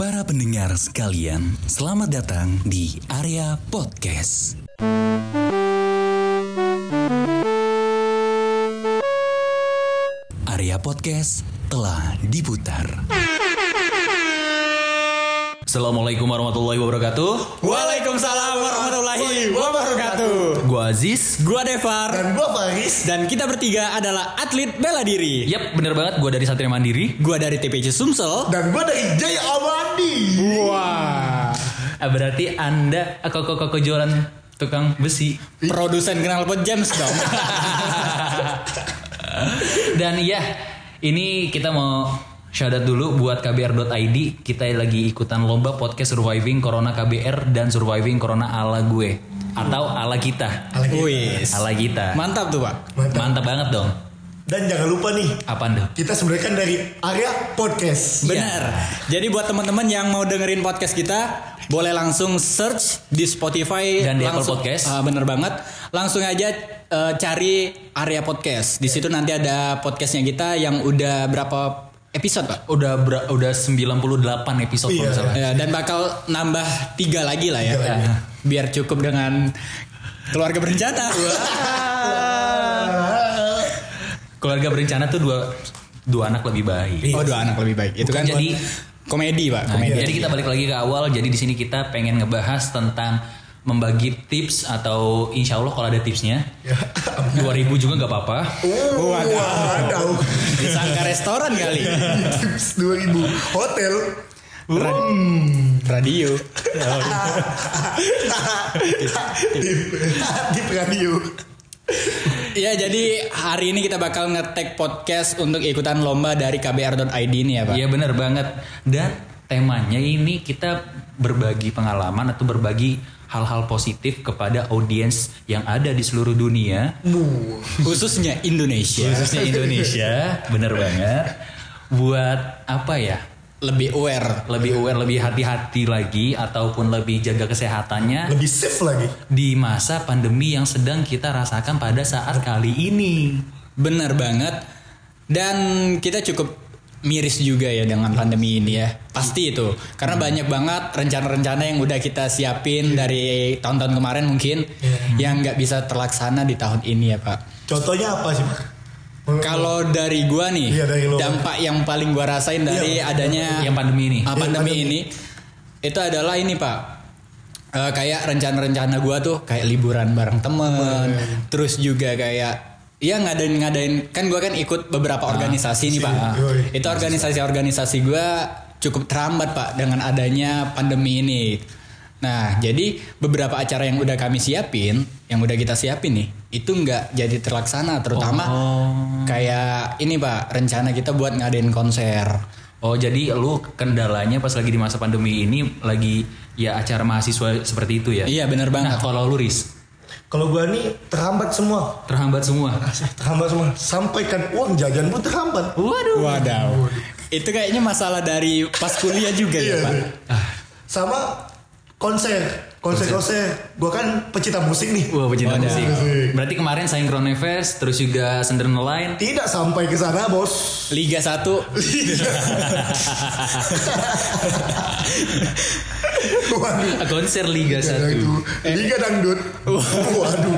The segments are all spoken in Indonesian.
Para pendengar sekalian, selamat datang di area podcast. Area podcast telah diputar. Assalamualaikum warahmatullahi wabarakatuh. Waalaikumsalam warahmatullahi wabarakatuh. Gua Aziz. Gua Devar Dan gua Faris dan kita bertiga adalah atlet bela diri. Yap, bener banget. Gua dari Satria Mandiri. Gua dari TPC Sumsel. Dan gua dari Jaya Amandi Wah. Ah, berarti anda kok kok kok jualan tukang besi. Produsen knalpot James dong. Dan iya, ini kita mau Shoutout dulu buat KBR.id Kita lagi ikutan lomba podcast Surviving Corona KBR Dan Surviving Corona ala gue Atau ala kita Wis. Ala kita Mantap tuh, Pak. Mantap. Mantap banget dong Dan jangan lupa nih Apaan tuh? Kita sebenarnya kan dari area podcast Benar. Jadi buat teman-teman yang mau dengerin podcast kita, boleh langsung search di Spotify Dan di Apple langsung, Podcast. Ah, bener banget. Langsung aja eh, cari area podcast. Di situ nanti ada podcastnya kita yang udah berapa episode, Pak? Udah ber- udah 98 episode kalau Iya. salah. Ya, dan bakal nambah tiga lagi lah ya. Ya. Biar cukup dengan keluarga berencana. Keluarga berencana tuh dua dua anak lebih baik. Oh dua anak lebih baik. Itu kan Jadi- komedi pak. Nah, Komedi. jadi kita balik lagi ke awal. Jadi di sini kita pengen ngebahas tentang membagi tips atau insya Allah kalau ada tipsnya 2000 juga nggak apa-apa. Oh, Waduh Disangka restoran kali. Tips 2000 Hotel Ra- Radio. Di radio Iya jadi hari ini kita bakal ngetek podcast untuk ikutan lomba dari kbr.id ini ya pak. Iya bener banget. Dan temanya ini kita berbagi pengalaman atau berbagi hal-hal positif kepada audiens yang ada di seluruh dunia, Khususnya Indonesia. khususnya Indonesia. bener banget. Buat apa ya? Lebih aware. Lebih aware, lebih hati-hati lagi ataupun lebih jaga kesehatannya Lebih safe lagi di masa pandemi yang sedang kita rasakan pada saat kali ini. Bener banget. Dan kita cukup miris juga ya dengan pandemi ini ya. Pasti itu. Karena banyak banget rencana-rencana yang udah kita siapin dari tahun-tahun kemarin mungkin yang nggak bisa terlaksana di tahun ini ya Pak. Contohnya apa sih Pak? Kalau dari gua nih, Iya, dari lo. dampak yang paling gua rasain dari Iya, adanya Yang pandemi ini. ah, Iya, pandemi pandemi. ini itu adalah ini Pak. Eh, kayak rencana-rencana gua tuh kayak liburan bareng temen, terus juga kayak Iya ngadain ngadain kan gua kan ikut beberapa organisasi nih pak. yoi. Itu organisasi-organisasi gua cukup terhambat pak dengan adanya pandemi ini. Nah jadi beberapa acara yang udah kami siapin, yang udah kita siapin nih, itu nggak jadi terlaksana. Terutama kayak ini pak rencana kita buat ngadain konser. Oh jadi lu kendalanya pas lagi di masa pandemi ini lagi ya acara mahasiswa seperti itu ya? Iya bener Nah banget. kalau lu Riz Kalau gua nih terhambat semua terhambat semua. Terhambat semua Sampaikan uang jajan pun terhambat Waduh. Wadaw. Itu kayaknya masalah dari pas kuliah juga ya Iya, pak. iya. Sama konser Konser-konser Gua kan pecinta musik nih Wah pecinta Wadah. musik. Berarti kemarin Synchron Fest terus juga Sendern Line. Tidak sampai ke sana bos Liga 1 Waduh Konser Liga 1. Aduh, Liga dangdut. Waduh.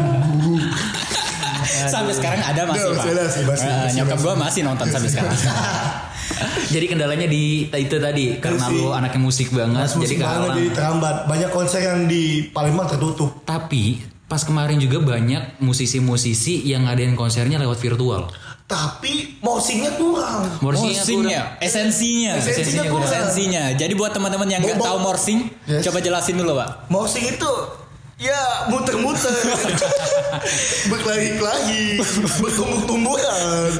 sampai sekarang ada masih pak. masih masih, Eh, masih, nyokap gua masih nonton sampai sekarang. Jadi kendalanya di itu tadi karena lu anaknya musik banget Mas jadi banget kehalang. jadi terhambat. Banyak konser yang di Palembang tertutup. Tapi pas kemarin juga banyak musisi-musisi yang ngadain konsernya lewat virtual. Tapi morsingnya kurang. Morsingnya Morsingnya, esensinya, Esensinya kurang. esensinya. Jadi buat teman-teman yang nggak tahu morsing, Yes. coba jelasin dulu pak. Morsing itu ya muter-muter. Berkelahi-kelahi. Bertumbuh-tumbuhan.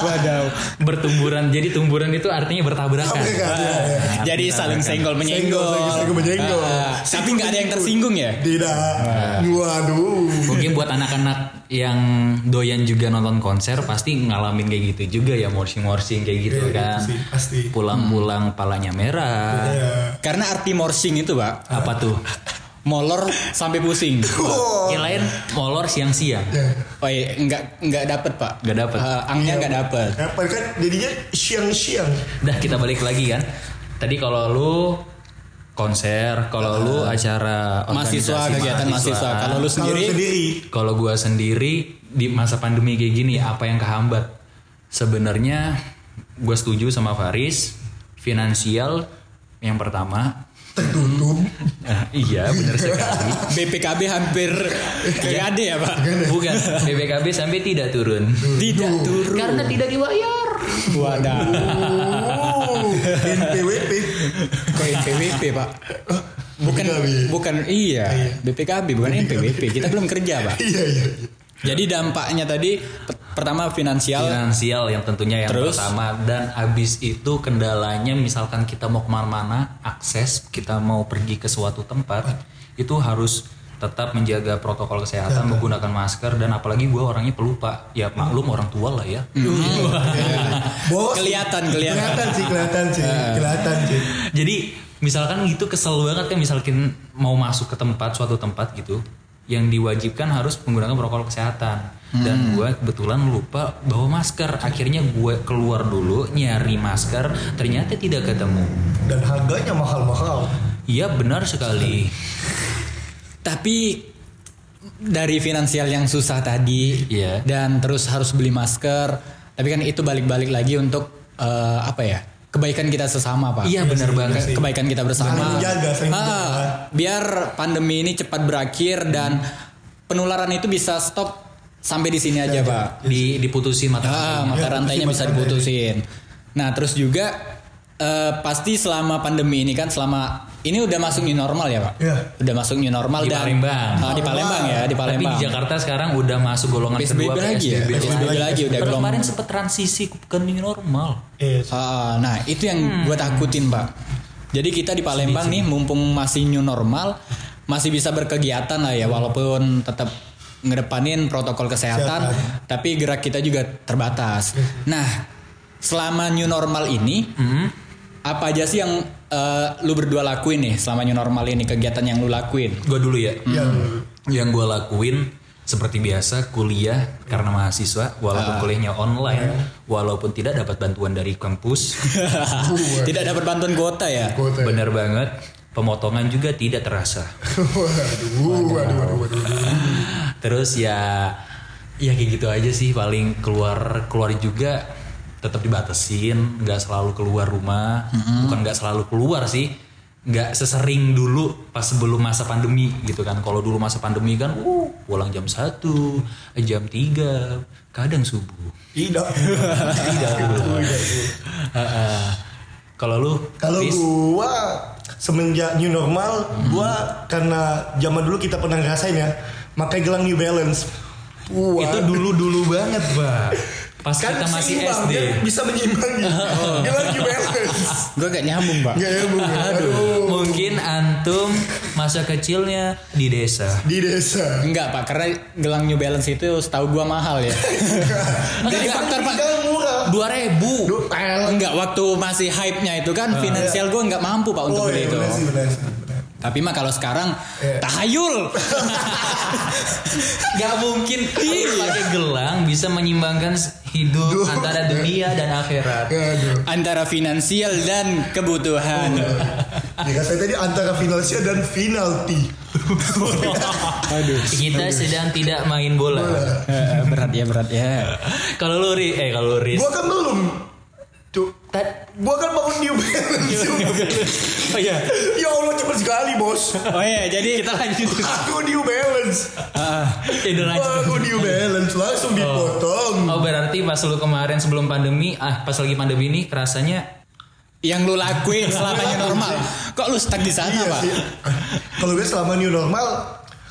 Wadaw. Bertumburan. Jadi tumburan itu artinya bertabrakan. Tabrakan, ya, ya. Jadi saling senggol menyenggol. Senggol, senggol menyenggol. Ah, tapi nggak ada yang tersinggung ya? Tidak. Waduh. Mungkin buat anak-anak yang doyan juga nonton konser pasti ngalamin kayak gitu juga ya morsing-morsing kayak gitu Iya, kan. pasti, pasti. Pulang-pulang palanya merah. Ya. Karena arti morsing itu pak, Apa tuh? Molor sampai pusing. Oh. Kirain molor siang-siang. Ya. Oh iya, nggak nggak dapet pak. Nggak dapet. Eh, angnya nggak dapet. Apa kan jadinya siang-siang. Dah kita balik lagi kan. Tadi kalau lu konser, kalau lu acara mahasiswa organisasi kegiatan mahasiswa. Kalau lu Kalau sendiri, sendiri Kalau gua sendiri di masa pandemi kayak gini apa yang kehambat? Sebenarnya gue setuju sama Faris. Finansial yang pertama. Tertutup. Ah, iya benar sekali. BPKB hampir gak ada ya pak? Bukan BPKB sampai tidak turun. Tidak turun. Karena tidak dibayar. Wadah. NPWP. Kok NPWP pak? Bukan, BPKB. bukan iya. BPKB bukan NPWP. Kita belum kerja pak. Iya iya. Jadi dampaknya tadi pertama finansial. Finansial yang tentunya yang Terus? pertama dan habis itu kendalanya misalkan kita mau ke mana-mana akses kita mau pergi ke suatu tempat itu harus tetap menjaga protokol kesehatan menggunakan masker dan apalagi gue orangnya pelupa ya maklum orang tua lah ya Bos. Kelihatan, kelihatan. Kelihatan sih, kelihatan sih. Kelihatan sih. Jadi misalkan gitu kesel banget kan misalkan mau masuk ke tempat suatu tempat gitu yang diwajibkan harus menggunakan protokol kesehatan dan gue kebetulan lupa bawa masker akhirnya gue keluar dulu nyari masker ternyata tidak ketemu Dan harganya mahal-mahal. iya benar sekali Tapi dari finansial yang susah tadi Iya. dan terus harus beli masker, tapi kan itu balik-balik lagi untuk eh, apa ya? Kebaikan kita sesama, Pak. iya benar banget Ke- kebaikan kita bersama. Saling menjaga, saling Ah, menjaga. biar pandemi ini cepat berakhir dan penularan itu bisa stop sampai di sini aja, Pak. di diputusin mata Ah, mata Ya, rantainya bisa diputusin. Nah, terus juga eh, pasti selama pandemi ini kan selama ini udah masuk new normal ya, Pak? Iya. Udah masuk new normal Di dan Palembang. Ah, di Palembang ya, di tapi Palembang. di Jakarta sekarang udah masuk golongan PSBB kedua lagi ya? PSBB, PSBB lagi udah Baru gelombang. kemarin sempat transisi ke new normal Iya. Ah, nah, itu yang Hmm. gue takutin, Pak. Jadi kita di Palembang nih mumpung masih new normal, masih bisa berkegiatan lah ya walaupun tetap ngedepanin protokol kesehatan, tapi gerak kita juga terbatas. Nah, selama new normal ini Hmm. apa aja sih yang eh, lu berdua lakuin nih selama new normal ini kegiatan yang lu lakuin? gue dulu ya. Yang yang gue lakuin seperti biasa kuliah karena mahasiswa walaupun kuliahnya online walaupun tidak dapat bantuan dari kampus. Tidak dapat bantuan kuota ya? kota. benar banget. Pemotongan juga tidak terasa. Waduh, waduh, waduh, waduh. terus ya ya kayak gitu aja sih paling keluar keluar juga tetap dibatasin nggak selalu keluar rumah. Bukan nggak selalu keluar sih nggak sesering dulu pas sebelum masa pandemi gitu kan. Kalau dulu masa pandemi kan uh pulang jam 1 jam 3 kadang subuh. Tidak. tidak. Heeh. kalau lu Kalau gua semenjak new normal, gua karena zaman dulu kita pernah ngerasain ya, pakai gelang New Balance. Wah, itu dulu dulu banget pak pas kan kita masih seimbang, SD dia bisa menyimbangi. gelang New Balance. Gue gak nyambung, Pak. Gak ya, Bu? Aduh. Mungkin antum masa kecilnya di desa. Di desa. Enggak, Pak, karena gelang New Balance itu setahu gua mahal ya. Jadi faktor, Pak. Dua ribu. Enggak, waktu masih hype-nya itu kan finansial gua nggak mampu, Pak, untuk Oh, beli iya, itu. sih, benar. Tapi mah kalau sekarang Iya. tahayul. Gak mungkin pakai gelang bisa menyimbangkan hidup Duh. antara dunia dan akhirat. Aduh. Antara finansial dan kebutuhan. Ya, saya tadi antara finansial dan penalti. Aduh. Kita sedang tidak main bola. Eh, berat ya, berat ya. Kalau lu Ri, eh kalau lu Riz. Gua kan belum. Tuh, Tat- gua kan bangun New Balance. Oh iya. ya Cepet sekali bos. Oh iya, jadi Kita lanjut. Aku New Balance. Lanjut. Aku New Balance langsung dipotong. Oh berarti pas lu kemarin sebelum pandemi, ah pas lagi pandemi ini kerasanya yang lu lakuin selama new normal. Kok lu stuck di sana, Iya Pak? Kalau gue selama new normal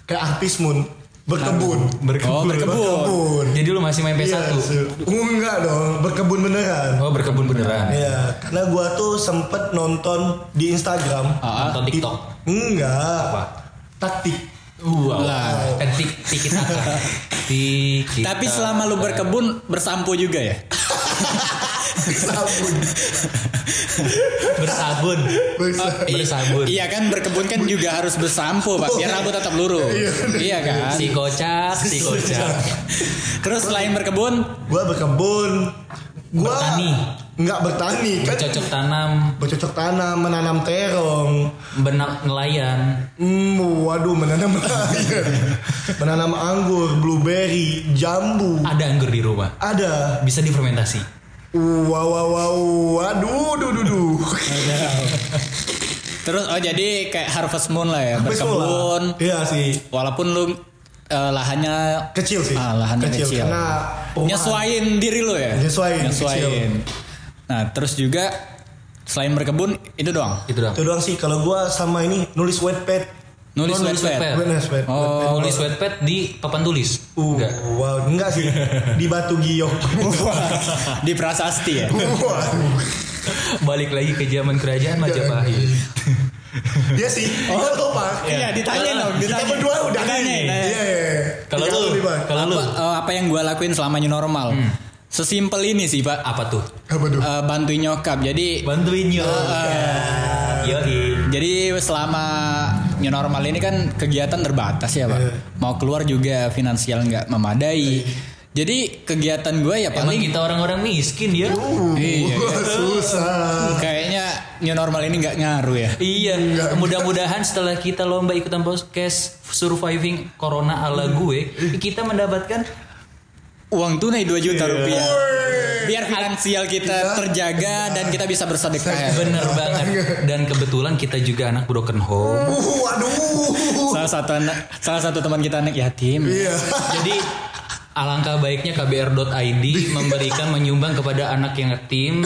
kayak artis Moon berkebun. Oh, berkebun. Berkebun. jadi lu masih main Iya, PS1. se- enggak dong, berkebun beneran. Oh berkebun beneran. Iya, karena gua tuh sempet nonton di Instagram. Ah, Nonton TikTok. Enggak. Apa? Taktik. Wow. Lah. Kan tik tiki taka. Tiki Tapi selama lu berkebun bersampo juga ya? Sabun. bersabun. Bisa. Bersabun. Iya kan berkebun kan juga harus bersampo, Pak, biar rambut tetap lurus. Iya kan? Si kocak, si kocak. Terus selain berkebun, Gua berkebun. Gua Bertani. nggak bertani kan Bercocok tanam, bercocok tanam menanam terong benak nelayan. hmm, waduh menanam menanam anggur blueberry jambu Ada anggur di rumah. ada Bisa difermentasi. Wow wow wow waduh duh duh duh Terus oh jadi kayak harvest moon lah ya, berkebun. iya sih Walaupun lu eh, lahannya kecil sih Ah, lahannya kecil. karena perumahan. nyesuaiin diri lo ya. Nyesuaiin, Nyesuaiin. Nah, terus juga selain berkebun itu doang. Itu dong. itu doang sih kalau gua sama ini nulis wetpad Nulis Oh, nulis wetpad. Oh, Nulis wetpad di papan tulis. Uh, Enggak. wow, enggak sih di Batu Giyok. di prasasti ya. Balik lagi ke zaman kerajaan Majapahit. Dia sih. Oh, lupa. Iya, ditanya dong, Kita berdua udah ditanya. Iya, iya. Kalau lu, kalau lu apa, eh, apa yang gue lakuin selama new normal? Sesimpel ini sih pak. apa tuh? apa tuh? Eh, bantuin nyokap. Jadi Bantuin yo. Yoi. jadi selama new normal ini kan kegiatan terbatas ya pak. Iya. Mau keluar juga finansial nggak memadai. Jadi kegiatan gue ya Emang paling kita orang-orang miskin ya? Uh, Iya, susah. kayaknya new normal ini nggak ngaruh ya. Iya, mudah-mudahan setelah kita lomba ikutan podcast surviving corona ala gue, kita mendapatkan Uang tunai 2 juta Iya. rupiah. Biar finansial kita terjaga dan kita bisa bersedekah. ya. bener banget. Dan kebetulan kita juga anak broken home. Uh, waduh. Salah satu anak, salah satu teman kita anak yatim. Iya. Jadi alangkah baiknya kbr.id memberikan menyumbang kepada anak yang yatim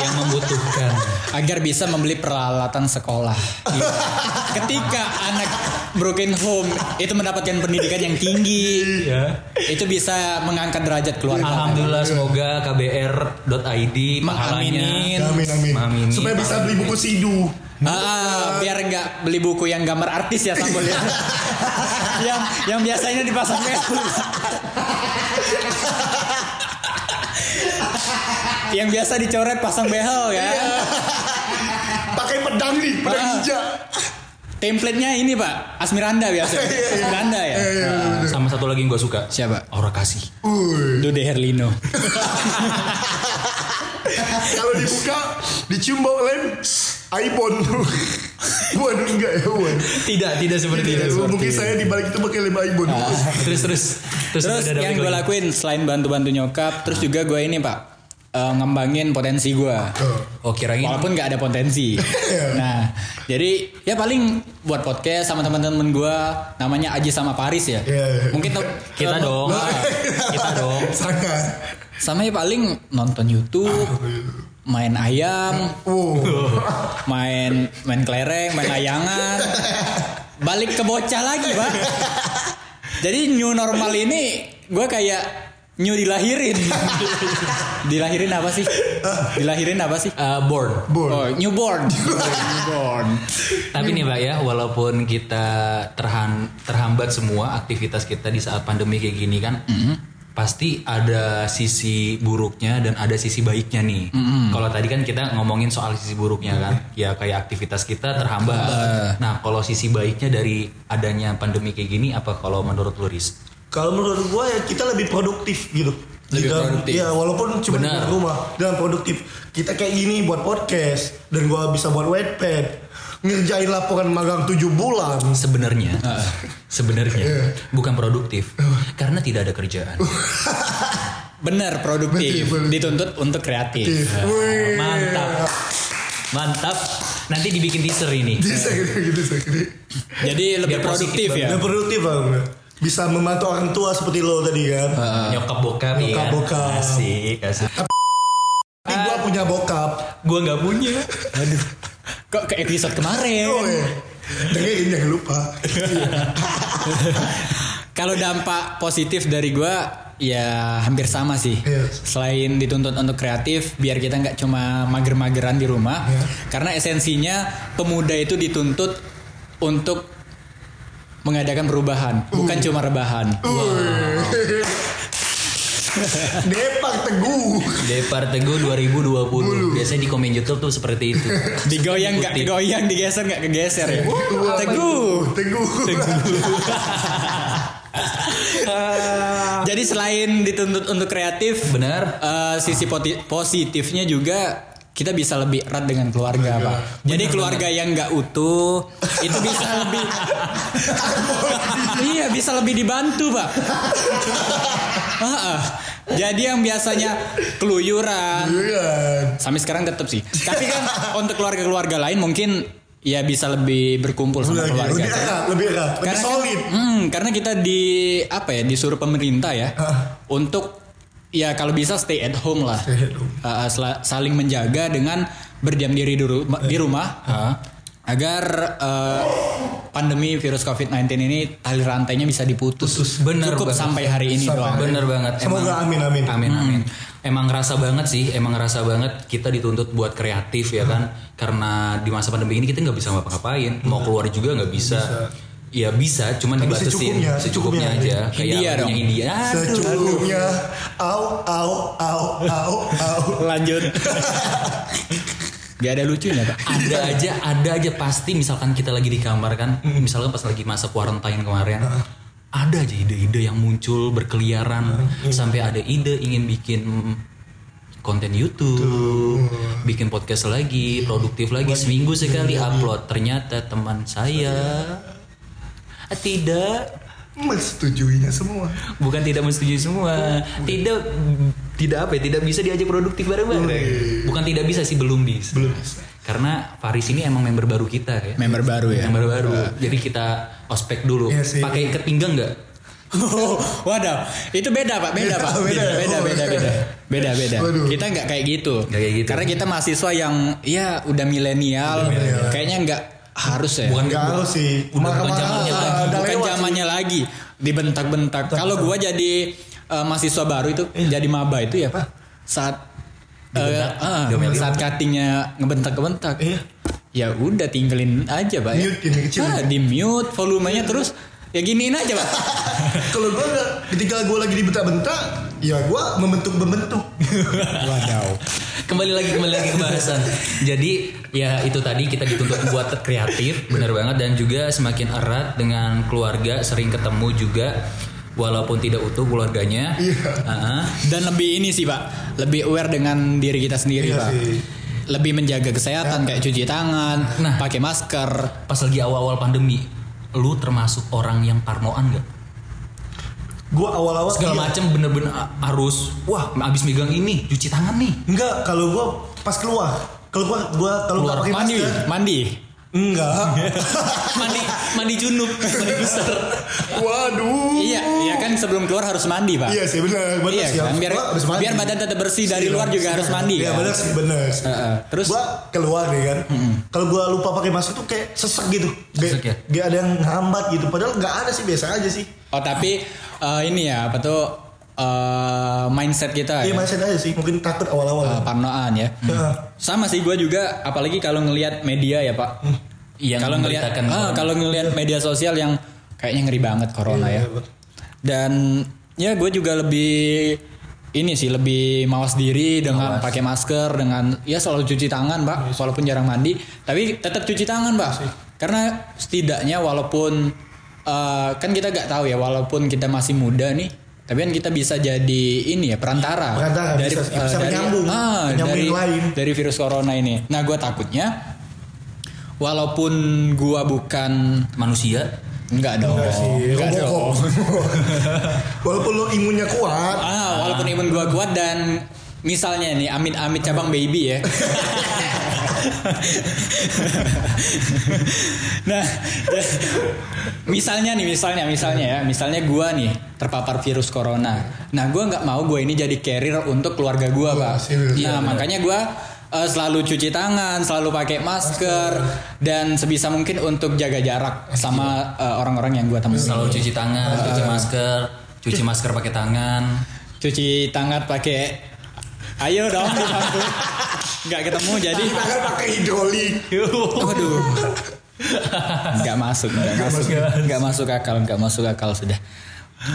yang membutuhkan. agar bisa membeli peralatan sekolah. Iya. Ketika anak broken home itu mendapatkan pendidikan yang tinggi, Ya. itu bisa mengangkat derajat keluarga. Alhamdulillah semoga kbr.id pahalanya amin. Amin. Supaya bisa beli buku sidu. Ah, biar nggak beli buku yang gambar artis ya Sambol ya. yang yang biasanya dipasang mehul. yang biasa dicoret pasang behel ya. Pakai pedang nih, pedang Ah. hijau. Template-nya ini Pak, Asmiranda biasa. Asmiranda ya. Nah, sama satu lagi yang gue suka. Siapa? Aura kasih. Dude Herlino. Kalau dibuka, dicium bau lem, iPhone. Waduh enggak ya, waduh. Tidak, tidak seperti itu. Tidak, mungkin saya di balik itu pakai lem iPhone. Terus terus terus, Terus ada yang gue lakuin selain bantu-bantu nyokap, terus juga gue ini pak eh, ngembangin potensi gue. Oh kirain Walaupun nggak ada potensi. nah, jadi ya paling buat podcast sama teman-teman gue, namanya Aji sama Paris ya. Iya, iya. Mungkin tuh kita dong, kita dong. Sangat. sama ya paling nonton YouTube, main ayam, Oh. main main kelereng, main layangan, balik ke bocah lagi pak. Jadi new normal ini gue kayak new dilahirin. dilahirin apa sih? Dilahirin apa sih? Eh, born. Born. Oh, newborn. newborn. Tapi nih Mbak ya, walaupun kita terhan, terhambat semua aktivitas kita di saat pandemi kayak gini kan, pasti ada sisi buruknya dan ada sisi baiknya nih. Kalau tadi kan kita ngomongin soal sisi buruknya kan, ya kayak aktivitas kita terhambat. Nah, kalau sisi baiknya dari adanya pandemi kayak gini, apa kalau menurut lu Riz? Kalau menurut gua ya kita lebih produktif gitu. Lebih Kita- produktif. Iya, walaupun cuma di rumah dan produktif. Kita kayak gini buat podcast dan gua bisa buat wetpad. Ngerjain laporan magang 7 bulan. Sebenarnya, sebenarnya Iya. bukan produktif karena tidak ada kerjaan. Bener produktif, Betul, betul. dituntut untuk kreatif. Mantap, mantap. Nanti dibikin teaser ini. Gitu gitu gitu. Jadi lebih Biar produktif positif ya. Dan produktif bang. Bisa membantu orang tua seperti lo tadi kan. Nyokap bokap ya. Nyokap bokap. Asik, asik. Tapi gua punya bokap. Gua nggak punya. Aduh. Kok ke episode kemarin? Oh iya. Dengerin jangan lupa. Kalau dampak positif dari gua ya hampir sama sih. Iya. Selain dituntut untuk kreatif, biar kita nggak cuma mager-mageran di rumah. Iya. Karena esensinya pemuda itu dituntut untuk mengadakan perubahan, bukan Uh. cuma rebahan. Depak teguh. Depar Teguh 2020. Biasanya di komen YouTube tuh seperti itu. Digoyang nggak digoyang, digeser nggak kegeser ya. Teguh. Teguh. Teguh. Jadi selain dituntut untuk kreatif, Benar. eh, sisi positifnya juga kita bisa lebih erat dengan keluarga, Pak. Jadi keluarga yang nggak utuh itu bisa lebih Iya, bisa lebih dibantu, Pak. Jadi yang biasanya keluyuran sampai sekarang tetap sih. Tapi kan untuk keluarga-keluarga lain mungkin ya bisa lebih berkumpul sama Lebih, keluarga. lebih erat, lebih erat, lebih Karena kan- solid. hmm, karena kita di apa ya disuruh pemerintah ya untuk ya kalau bisa stay at home lah, Stay at home. Uh, saling menjaga dengan berdiam diri di rumah, di rumah uh, agar uh, pandemi virus COVID-19 ini tali rantainya bisa diputus. Bener Cukup banget. sampai hari ini Sampai doang. Bener banget. Semoga amin, amin. Amin amin. Emang ngerasa banget sih, emang ngerasa banget kita dituntut buat kreatif ya kan. Karena di masa pandemi ini kita nggak bisa ngapa-ngapain. Mau keluar juga nggak bisa. Ya bisa, cuman Tapi dibatasin secukupnya, secukupnya, secukupnya aja. Kayak India dong. India. Aduh. Secukupnya. Au, au, au, au, au. Lanjut. Gak ada lucunya pak. ada aja ada aja pasti misalkan kita lagi di kamar kan misalkan pas lagi masa quarantine kemarin ada aja ide-ide yang muncul berkeliaran sampai ada ide ingin bikin konten YouTube bikin podcast lagi produktif lagi seminggu sekali upload ternyata teman saya "Ah, tidak. Mensetujuinya semua. bukan tidak menyetujui semua. Tidak tidak apa ya tidak bisa diajak produktif bareng-bareng. Bukan tidak bisa sih belum bisa. Belum bisa. karena Faris ini emang member baru kita ya. Member baru ya. member baru. Jadi kita ospek dulu. Iya pakai ikat pinggang nggak? Oh, waduh, itu beda pak, beda, Beda, pak, beda. beda, Oh, beda, beda, beda, beda. Waduh. Kita nggak kayak gitu. Nggak kayak gitu. Karena kita mahasiswa yang ya udah milenial, kayaknya nggak harus ya. Bukan- Enggak harus sih. Udah bukan zamannya lagi. Bukan zamannya lagi dibentak-bentak. Kalau gua jadi eh, mahasiswa baru itu jadi maba itu ya pak saat eh, Dibentak? ah, Diomelin? saat cuttingnya ngebentak-ngebentak. Iya. Ya udah tinggalin aja pak. ya. Mute ini kecil. Ah, di mute volumenya terus ya giniin aja pak. Kalau gue ketika gue lagi dibentak-bentak, ya gue membentuk-membentuk. Wadaw. Kembali lagi kembali lagi ke bahasan jadi ya itu tadi kita dituntut buat kreatif benar banget dan juga semakin erat dengan keluarga sering ketemu juga walaupun tidak utuh keluarganya Iya. Ah, Dan lebih ini sih pak, lebih aware dengan diri kita sendiri Iya pak. sih. Lebih menjaga kesehatan kayak cuci tangan, Nah. pakai masker. pas lagi awal-awal pandemi lu termasuk orang yang parnoan gak? Gue awal-awal segala iya. macam bener-bener harus wah abis megang ini cuci tangan nih Enggak, kalau gue pas keluar, kalau gue gua kalau Keluar. nggak pakai Mandi, masker, mandi. Enggak. mandi mandi junub mandi besar Waduh. Iya, iya kan sebelum keluar harus mandi pak. Iya sih benar, benar Iya sih. kan, biar harus mandi. biar badan tetap bersih dari luar juga harus mandi Iya kan. benar sih, benar. Heeh. Terus gua keluar nih kan. Kalau gua lupa pakai masker tuh kayak sesek gitu. Sesek ya? kayak ada yang hambat gitu. Padahal nggak ada sih biasa aja sih. oh tapi eh, ini ya apa tuh eh, mindset kita Iya ya. mindset aja sih. Mungkin takut Eh, awal-awal. parnoan ya. Heeh. Sama sih gue juga apalagi kalau ngelihat media ya pak. yang kalau ngelihat ah, kalau ngelihat media sosial yang kayaknya ngeri banget corona ya. Iya, betul. Dan ya gue juga lebih ini sih lebih mawas diri dengan pakai masker dengan ya selalu cuci tangan pak walaupun jarang mandi tapi tetap cuci tangan pak karena setidaknya walaupun eh, kan kita gak tahu ya walaupun kita masih muda nih tapi kan kita bisa jadi ini ya perantara, Perantara, dari bisa- bisa dari menyambung, ah, menyambung dari lain. dari virus corona ini. Nah, gue takutnya walaupun gua bukan manusia enggak dong, Enggak sih, enggak dong. Walaupun lo imunnya kuat, Ah, walaupun imun gua kuat dan misalnya nih amit-amit cabang baby ya. nah, misalnya nih, misalnya, misalnya ya, misalnya gua nih terpapar virus corona. Nah, gua nggak mau gua ini jadi carrier untuk keluarga gua, pak. sih, Nah, iya, makanya gua eh, selalu cuci tangan, selalu pakai masker, dan sebisa mungkin untuk jaga jarak sama eh, orang-orang yang gua temui. selalu cuci tangan Ah. cuci masker cuci masker pakai tangan cuci tangan pakai ayo dong nggak ketemu jadi tangan pakai hidrolik. waduh. Nggak masuk nggak masuk. nggak masuk akal nggak masuk akal sudah.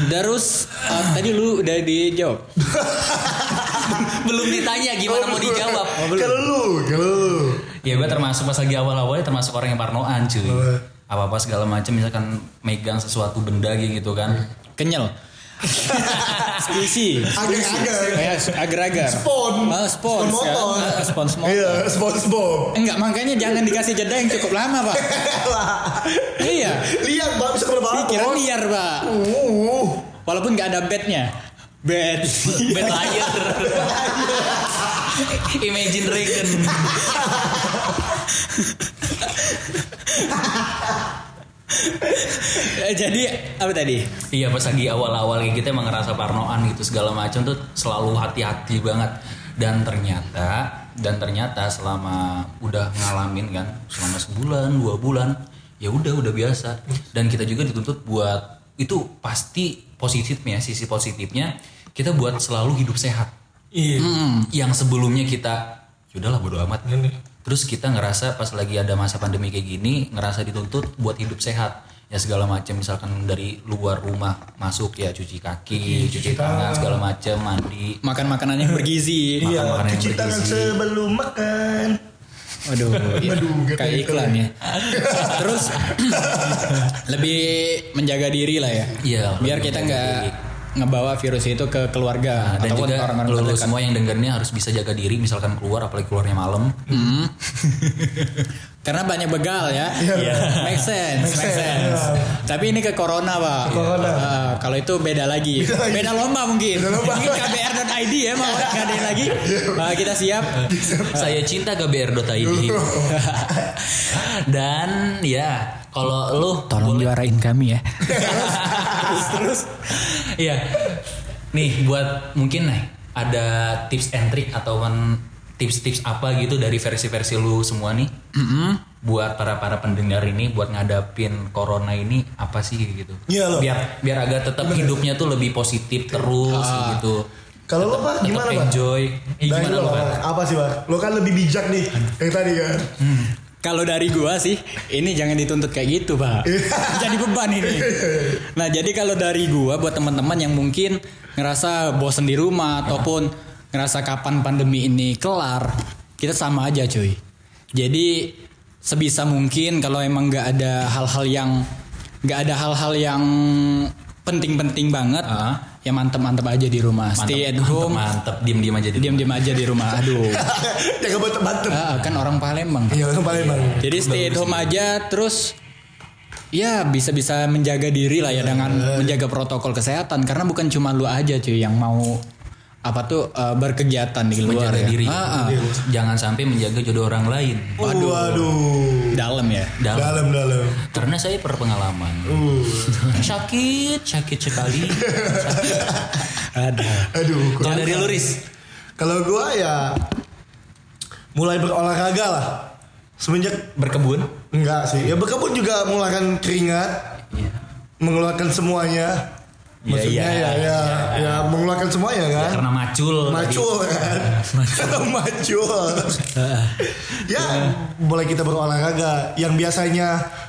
Terus eh, tadi lu udah dijawab. Belum ditanya gimana mau dijawab. Kalau lu, kalau lu. ya gue termasuk pas lagi awal-awalnya termasuk orang yang parnoan cuy. Oh. apa? Apa segala macam misalkan megang sesuatu benda gitu kan. Kenyal. Squishy. Agar-agar. Ya, agar-agar. Spon. Ah, spons. Spon motor. kan? Ah, spons motor. Iya, SpongeBob. Enggak, makanya jangan dikasih jeda yang cukup lama, Pak. iya. Lihat Bang bisa ke mana Pikiran liar, Pak. Uh. Walaupun nggak ada bednya. Bed. Bad liar. Imagine Dragon. Eh, Jadi apa tadi? Iya pas lagi awal-awal kayak kita emang ngerasa parnoan gitu segala macam tuh selalu hati-hati banget. Dan ternyata dan ternyata selama udah ngalamin kan selama sebulan dua bulan ya udah udah biasa. Dan kita juga dituntut buat itu pasti positifnya sisi positifnya kita buat selalu hidup sehat. Iya. yang sebelumnya kita yaudahlah bodo amat terus kita ngerasa pas lagi ada masa pandemi kayak gini ngerasa dituntut buat hidup sehat ya segala macam misalkan dari luar rumah masuk ya cuci kaki cuci tangan segala macam mandi Makan makanan yang bergizi. Iya, makanan yang cuci tangan bergizi. sebelum makan. Waduh, iya. Aduh, gitu kayak gitu. iklan ya. Terus lebih menjaga diri lah ya. Iya, Biar kita nggak. Ngebawa virus itu ke keluarga Nah, dan juga orang-orang lu, lu terdekat. semua yang dengernya harus bisa jaga diri misalkan keluar apalagi keluarnya malam Hmm. Karena banyak begal ya. Iya. Make sense, make sense, sense. iya. Tapi ini ke corona, Pak. corona. Ah, kalau itu beda lagi. Beda Beda, lagi. lomba mungkin. Beda lomba. Mungkin KBR.id ya mau ngadain lagi. Ah, kita siap. saya cinta kbr.id dan ya kalau lu Tolong juarain kami ya. terus terus Iya. Nih buat mungkin nih ada tips and trick atau tips-tips apa gitu dari versi-versi lu semua nih. Buat para para pendengar ini buat ngadapin corona ini apa sih gitu. Iya, loh. Biar biar agak tetap hidupnya tuh lebih positif terus gitu. Kalau lo Pak gimana Pak? enjoy. Eh, Dari gimana lo, Pak? Apa sih Pak? Lo kan lebih bijak nih yang tadi kan. Kalau dari gua sih, ini jangan dituntut kayak gitu, Pak. jadi beban ini. Nah, jadi kalau dari gua buat teman-teman yang mungkin ngerasa bosen di rumah ataupun ngerasa kapan pandemi ini kelar, kita sama aja, cuy. Jadi sebisa mungkin kalau emang nggak ada hal-hal yang nggak ada hal-hal yang penting-penting banget, Ah. ya mantep-mantep aja di rumah. Stay at home, Mantep, diem-diem aja di diam-diam aja di rumah. Aduh. Jangan bantem-bantem. Ah, kan orang Palembang. Iya, orang Palembang. Jadi stay at home aja terus ya bisa-bisa menjaga diri lah ya dengan menjaga protokol kesehatan karena bukan cuma lu aja cuy yang mau apa tuh eh, berkegiatan di luar menjaga ya. diri. Ah, ah. Jangan sampai menjaga jodoh orang lain. Waduh. Waduh. Dalam ya. Dalam. Dalam dalam. Karena saya berpengalaman. Uh. Sakit, sakit sekali. Ada. Aduh. Kalau dari Luris, Kalau gua ya mulai berolahraga lah. Semenjak berkebun. enggak sih. Ya berkebun juga mengeluarkan keringat, Iya. mengeluarkan semuanya. Iya, Maksudnya iya, ya, ya, ya, mengeluarkan semuanya kan. Karena macul. Macul kan. Karena macul. ya, boleh kita berolahraga. Yang biasanya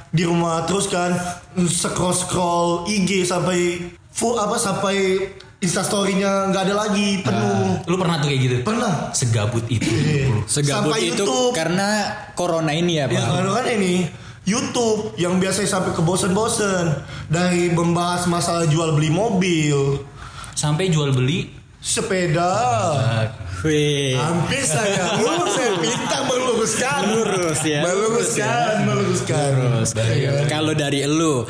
di rumah terus kan scroll scroll IG sampai full apa sampai instastorynya nggak ada lagi penuh. Lu pernah tuh kayak gitu? Pernah. Segabut itu. Iya. Segabut Sampai itu YouTube. karena corona ini ya, Ya Pak. kan kan ini YouTube yang biasanya sampai ke bosen-bosen dari membahas masalah jual beli mobil, Sampai jual beli. sepeda. Wih. Hampir saya lurus saya minta meluruskan. Lurus ya. Meluruskan, meluruskan. Iya. Kalau dari lu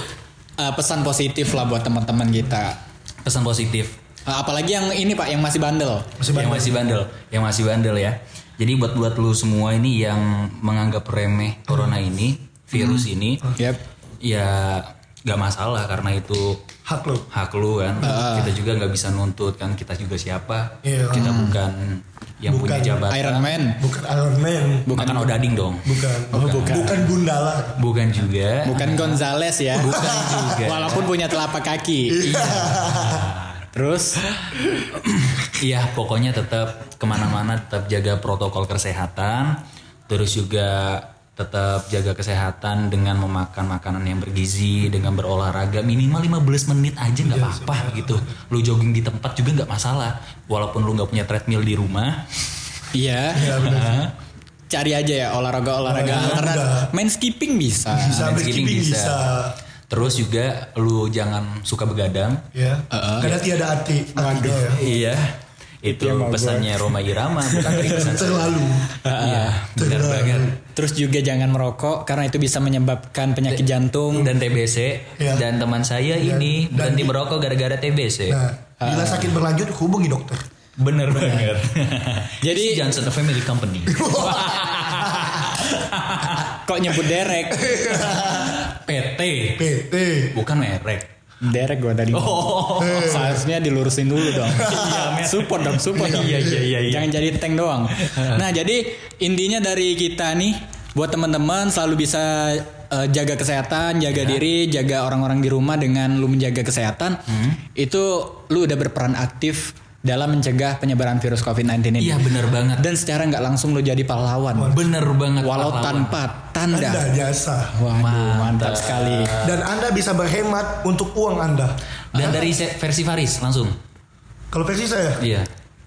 eh, pesan positif lah buat teman-teman kita. Pesan positif. Eh, apalagi yang ini Pak yang masih bandel. Yang masih bandel. Yang masih bandel ya. Jadi buat buat lu semua ini yang menganggap remeh corona ini, virus ini, Yap. ya nggak masalah karena itu Hak lo. hak lu kan. Kita juga nggak bisa nuntut kan kita juga siapa. Iya. Kita bukan yang punya Bukan jabatan. Iron Man. Bukan Iron Man. Bukan Odading dong. Bukan. Oh, bukan. Bukan Gundala. Bukan juga. Bukan Gonzales ya. Bukan juga. Walaupun punya telapak kaki. Iya. Terus Iya, pokoknya tetap ke mana-mana tetap jaga protokol kesehatan, terus juga tetap jaga kesehatan dengan memakan makanan yang bergizi, dengan berolahraga minimal 15 menit aja nggak apa-apa gitu. Lu jogging di tempat juga nggak masalah, walaupun lu nggak punya treadmill di rumah. iya. Iya benar. Cari aja ya olahraga-olahraga Olahraga alternatif. muda. Main skipping bisa. Bisa main skipping skipping bisa. bisa. Terus juga lu jangan suka begadang. Ya. Karena tiada arti. ya. Iya. Itu pesannya Roma Irama bukan dari pesan saya. Terlalu. Iya, benar banget. Terus juga jangan merokok karena itu bisa menyebabkan penyakit jantung. Dan TBC Iya. dan teman saya ini dan berhenti di- merokok gara-gara TBC. Nah, bila sakit berlanjut hubungi dokter. Bener banget. Jadi- Johnson Family Company. Kok nyebut derek? PT. PT. Bukan merek. Derek gua tadi. Oh. Seharusnya dilurusin dulu dong. support dong, support dong. Iya, iya, iya, iya. Jangan jadi tank doang. Nah, jadi intinya dari kita nih buat teman-teman selalu bisa eh, jaga kesehatan, jaga Iya. diri, jaga orang-orang di rumah dengan lu menjaga kesehatan. Hmm. Itu lu udah berperan aktif dalam mencegah penyebaran virus COVID-19 ini. Iya bener banget. Dan secara nggak langsung lu jadi pahlawan. Bener banget. Walau pahlawan. tanpa tanda. Anda jasa. Waduh, mantap Mantap. sekali. Dan Anda bisa berhemat untuk uang Anda. Dan dari versi Faris langsung. Kalau versi saya, Iya.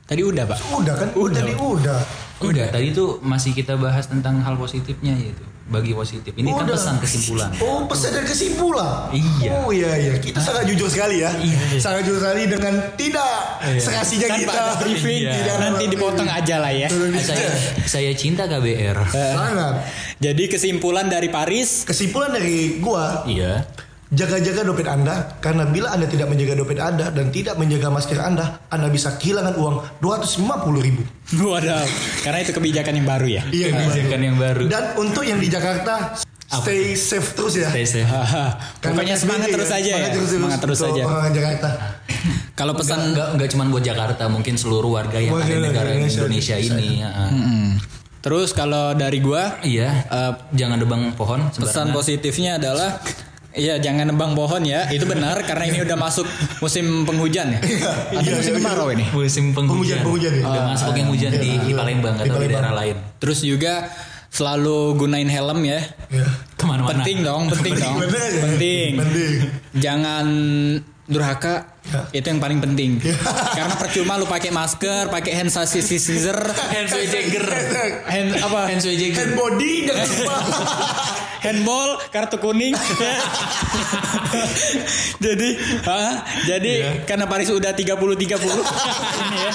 Tadi udah, Pak. udah kan? Udah. Tadi udah. Udah. Tadi tuh masih kita bahas tentang hal positifnya yaitu bagi positif. Ini kan Udah. pesan kesimpulan. Oh, pesan dan kesimpulan. Iya. Oh iya iya. Kita sangat jujur sekali ya. Iya. Sangat jujur sekali dengan tidak serasinya Tanpa kita. ada briefing, Iya. Tidak nanti briefing. dipotong aja lah ya. Saya saya cinta KBR. Sangat. Jadi kesimpulan dari Paris, Kesimpulan dari gua, Iya. Jaga-jaga dompet Anda karena bila Anda tidak menjaga dompet Anda dan tidak menjaga masker Anda, Anda bisa kehilangan uang 250 ribu. waduh, karena itu kebijakan yang baru ya. Iya, Kebijakan yang baru. Dan untuk yang di Jakarta, stay safe terus ya. Stay safe. Karena Pokoknya semangat PSBB terus kan, aja ya. Semangat terus, Semangat aja. Jakarta. Kalau Pesan enggak enggak cuma buat Jakarta, mungkin seluruh warga yang ada di negara Indonesia ini. ya. Terus kalau dari gua Iya. eh, Jangan debang pohon pesan sembarangan. positifnya adalah Iya jangan nebang pohon ya Itu benar karena ini udah masuk musim penghujan ya Atau Iya, musim iya, kemarau ini musim penghujan. Penghujan, penghujan ya. Udah masuk musim hujan di, di Palembang atau di Palembang. daerah lain. Terus juga selalu gunain helm ya Ya. Ke mana-mana. Penting dong Penting dong Bener ya? Penting Penting. Jangan durhaka Ya. itu yang paling penting karena percuma lu pakai masker pakai hand sanitizer Hand Jagger. hand apa Hand Jagger. Hand body jangan lupa. handball kartu kuning. Jadi ah, jadi karena Paris udah 30 30 ini ya.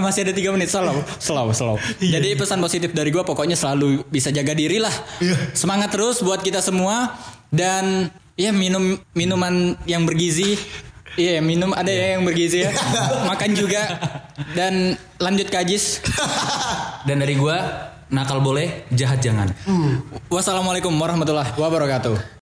Masih ada 3 menit. Slow slow slow. Jadi pesan positif dari gua pokoknya selalu bisa jaga diri lah. Iya. semangat terus buat kita semua. Dan ya minum minuman yang bergizi. Iya minum ada ya yang bergizi ya. Makan juga. Dan lanjut ke Ajis. Dan dari gua nakal boleh, jahat jangan. Wassalamualaikum warahmatullahi wabarakatuh